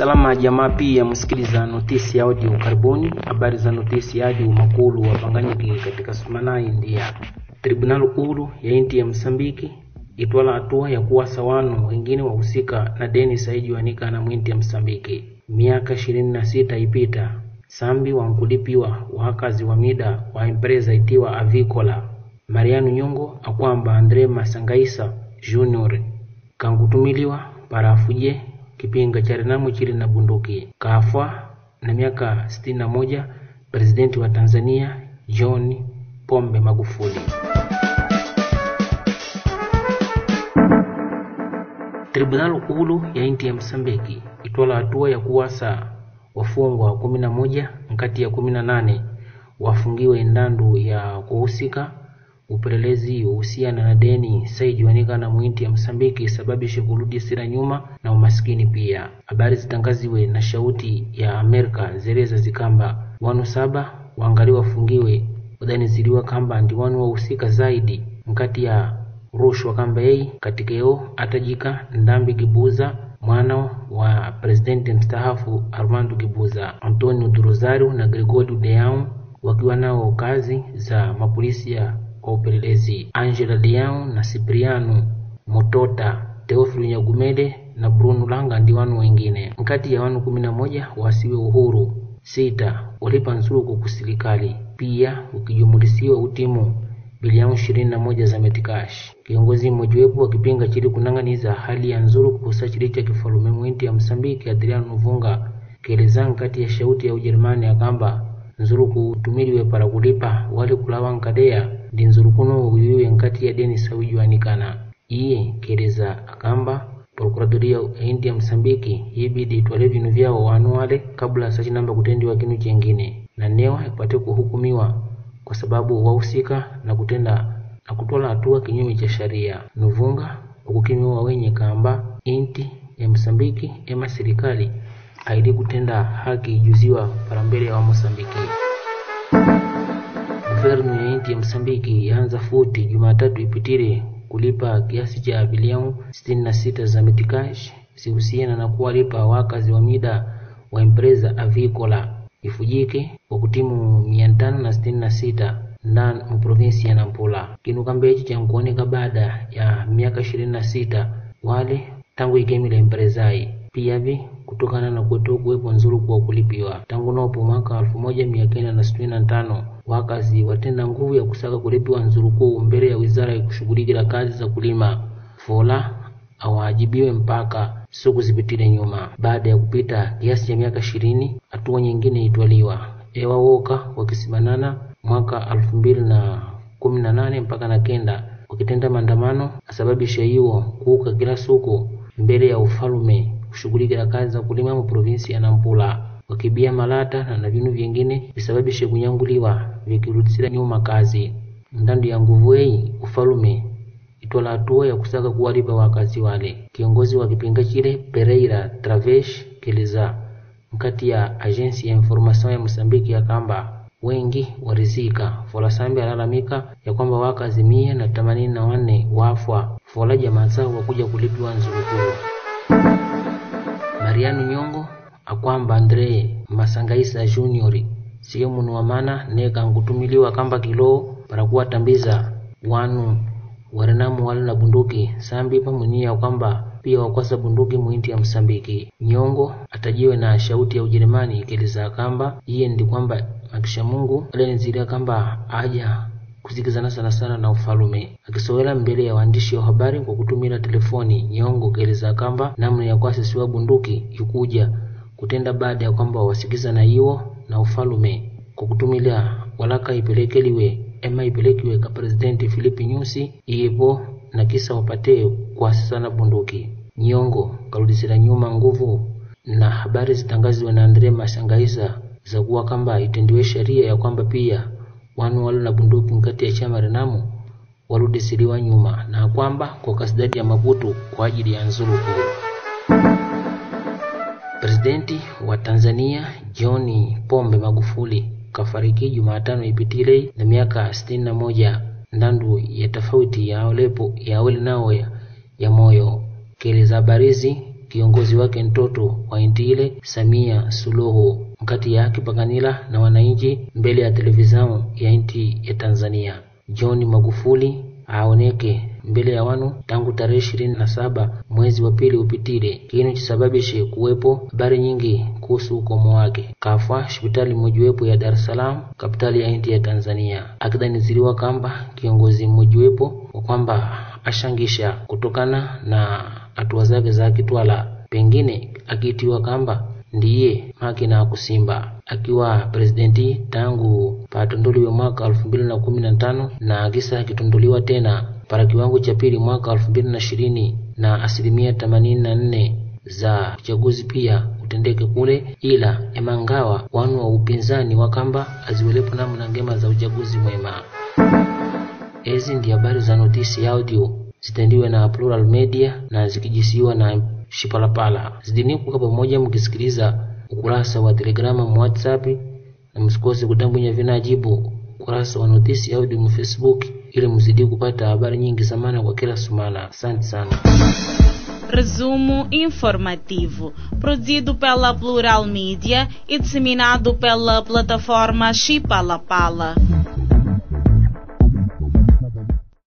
Salama jamaa pia msikiliza notisi ya audio. Karibuni. Habari za notisi audio makulu wapanganyiki katika sumanai ndia tribunal kulu ya inti ya Msambiki itwala hatua ya kuwasa wanu wengine wahusika na deni saijuanika na mwinti ya Msambiki. Miaka ishirini na sita ipita sambi wankulipiwa wakazi wa mida wa empresa itiwa Avikola. Mariano Nyongo akwamba Andre Masangaisa Junior. Kankutumiliwa para afuje kipinga cha Renamu chili na bunduki kafwa na miaka sitini na moja presidenti wa Tanzania John Pombe Magufuli. Tribunal Kulu ya inti ya Msambiki itwala hatua ya kuwasa wafungwa kumi na moja nkati ya kumi na nane wafungiwe ndandu ya kuhusika upelelezi uhusiana na deni saijuanika na mwinti ya Msambiki sababishe kurudi sira nyuma na umaskini pia. Habari zitangaziwe na shauti ya Amerika zereza zikamba wanu saba wangali wafungiwe. Udaniziliwa kamba ndi wanu wahusika zaidi. Nkati ya rushwa kamba yei katika yo atajika ndambi Gibuza. Mwana wa presidenti mstaafu Armando Gibuza, Antonio do na Gregorio Deau wakiwa nao kazi za mapolisi ya kwa upelelezi Angela Diao na Cipriano Motota, Teofilo Nyagumede na Bruno Langa ndi wanu wengine. Nkati ya wanu kumi na moja wasiwe uhuru sita walipa nsuruku kusilikali pia ukijumulisiwa utimu bilioni ishirini na moja za metikash. Kiongozi mmojawapo wakipinga chili kunang'aniza hali ya nzuru kuhusa chili cha kifalume mwinti ya Msambiki Adriano Vunga kieleza nkati ya shauti ya Ujerumani akamba nzuruku kutumiliwe para kulipa wali kulawa nkadea ndi nzurukuno uyuwe nkati ya deni sawijuanikana iye keeleza akamba prokuradoria ya inti ya Msambiki yibidi itwale vinu vyao wanu wale kabla sachinamba kutendiwa kinu chengine. Na newa ipate kuhukumiwa kwa sababu wahusika na kutenda na kutwala hatua kinyume cha sharia. Nuvunga ukukimiwa wenye kamba inti ya Msambiki ema serikali aili kutenda haki ijuziwa para mbele ya Wamosambiki. Guvernu ya ya Msambiki yaanza futi Jumatatu ipitire kulipa kiasi cha bilioni sitini na sita za metikash zihusiana na kuwalipa wakazi wa mida wa empresa avikola ifujike kwa kutimu mia tano na mprovinsi ya Nampula. Kinu kamba hichi chankuoneka baada ya miaka ishirini na sita wale tangu ikemila empresai piyavi kutokana na kuwepo nzuruku wa kulipiwa. Tangu nopo mwaka elfu moja mia kenda na sitini na tano wakazi watenda nguvu ya kusaka kulipiwa nzuruku mbele ya wizara ya kushughulikila kazi za kulima. Fola awajibiwe mpaka siku zipitile nyuma. Baada ya kupita kiasi cha miaka ishirini, hatua nyingine itwaliwa. Ewa woka wakisimanana mwaka elfu mbili na kumi na nane mpaka na kenda wakitenda maandamano asababisha hiyo kuuka kila suku mbele ya ufalume kushughulikia kazi za kulima mu provinsi ya Nampula wakibia malata na vinu vingine visababishe kunyanguliwa vikirudisira nyuma kazi ndandu ya nguvu hii ufalume itwala hatua ya kusaka kuwalipa wakazi wale. Kiongozi wa kipinga chile Pereira Travesh keleza mkati ya agensi ya information ya Mosambiki ya kamba wengi warizika fola sambi alalamika ya kwamba wakazi mia na themanini na wanne wafwa fola jamaa zao wakuja kulipiwa nzurukuru. Mariano Nyongo akwamba Andre Masangaisa Junior siye munu wa mana neka nkutumiliwa kamba kilo para kuwatambiza wanu warenamu wale na bunduki sambi pamunia kwamba pia wakwasa bunduki muinti ya Msambiki. Nyongo atajiwe na shauti ya Ujerumani ikeleza kamba iye ndi kwamba akisha Mungu alenzilia kamba aja kusikizana sana sana na ufalume akisowela mbele ya waandishi wa habari kwa kutumia telefoni. Nyongo keleza kamba namna ya kuasisiwa bunduki ikuja kutenda baada ya kwamba wasikizana iwo na ufalume kwa kutumila walaka ipelekeliwe ema ipelekiwe ka presidenti Filipi Nyusi iyepo na kisa wapate kuasisana bunduki. Nyongo karudisira nyuma nguvu na habari zitangaziwe na Andre Masangaisa za kuwa kamba itendiwe sheria ya kwamba pia wanu wale na bunduki nkati ya chama Renamu waludisiliwa nyuma na kwamba kwa kasidadi ya Maputo kwa ajili ya nzuruku. Presidenti wa Tanzania John Pombe Magufuli kafariki Jumatano ipitile na miaka sitini na moja ndandu ya tofauti ya olepo ya awali nao ya, ya moyo keleza habarizi kiongozi wake mtoto wa inti ile Samia Suluhu mkati ya pakanila na wananchi mbele ya televizao ya nti ya Tanzania. John Magufuli aoneke mbele ya wanu tangu tarehe ishirini na saba mwezi wa pili upitile, kinu chisababishe kuwepo habari nyingi kuhusu ukomo wake. Kafwa hospitali mmojiwepo ya Dar es Salaam, kapitali ya nti ya Tanzania, akidaniziliwa kamba kiongozi mmojiwepo wa kwamba ashangisha kutokana na hatua zake za kitwala, pengine akiitiwa kamba ndiye makina kusimba. Akiwa presidenti tangu patondoliwe mwaka elfu mbili na akisa akitondolewa tena para kiwango cha pili mwaka elfu mbili na ishirini na asilimia themanini na nne za uchaguzi pia utendeke kule, ila emangawa wanu wa upinzani wa kamba aziwelepo namna ngema za uchaguzi mwema. Ezi ndi habari za notisi audio zitendiwe na Plural Media na zikijisiwa na Shipalapala. Zidini kuka pamoja mkisikiliza ukurasa wa Telegrama mu WhatsApp na msikose kutambunya vinajibu ukurasa wa notisi audio mu Facebook ili mzidi kupata habari nyingi zamana kwa kila sumana. Asante sana. Resumo informativo, produzido pela Plural Media e disseminado pela plataforma Chipalapala.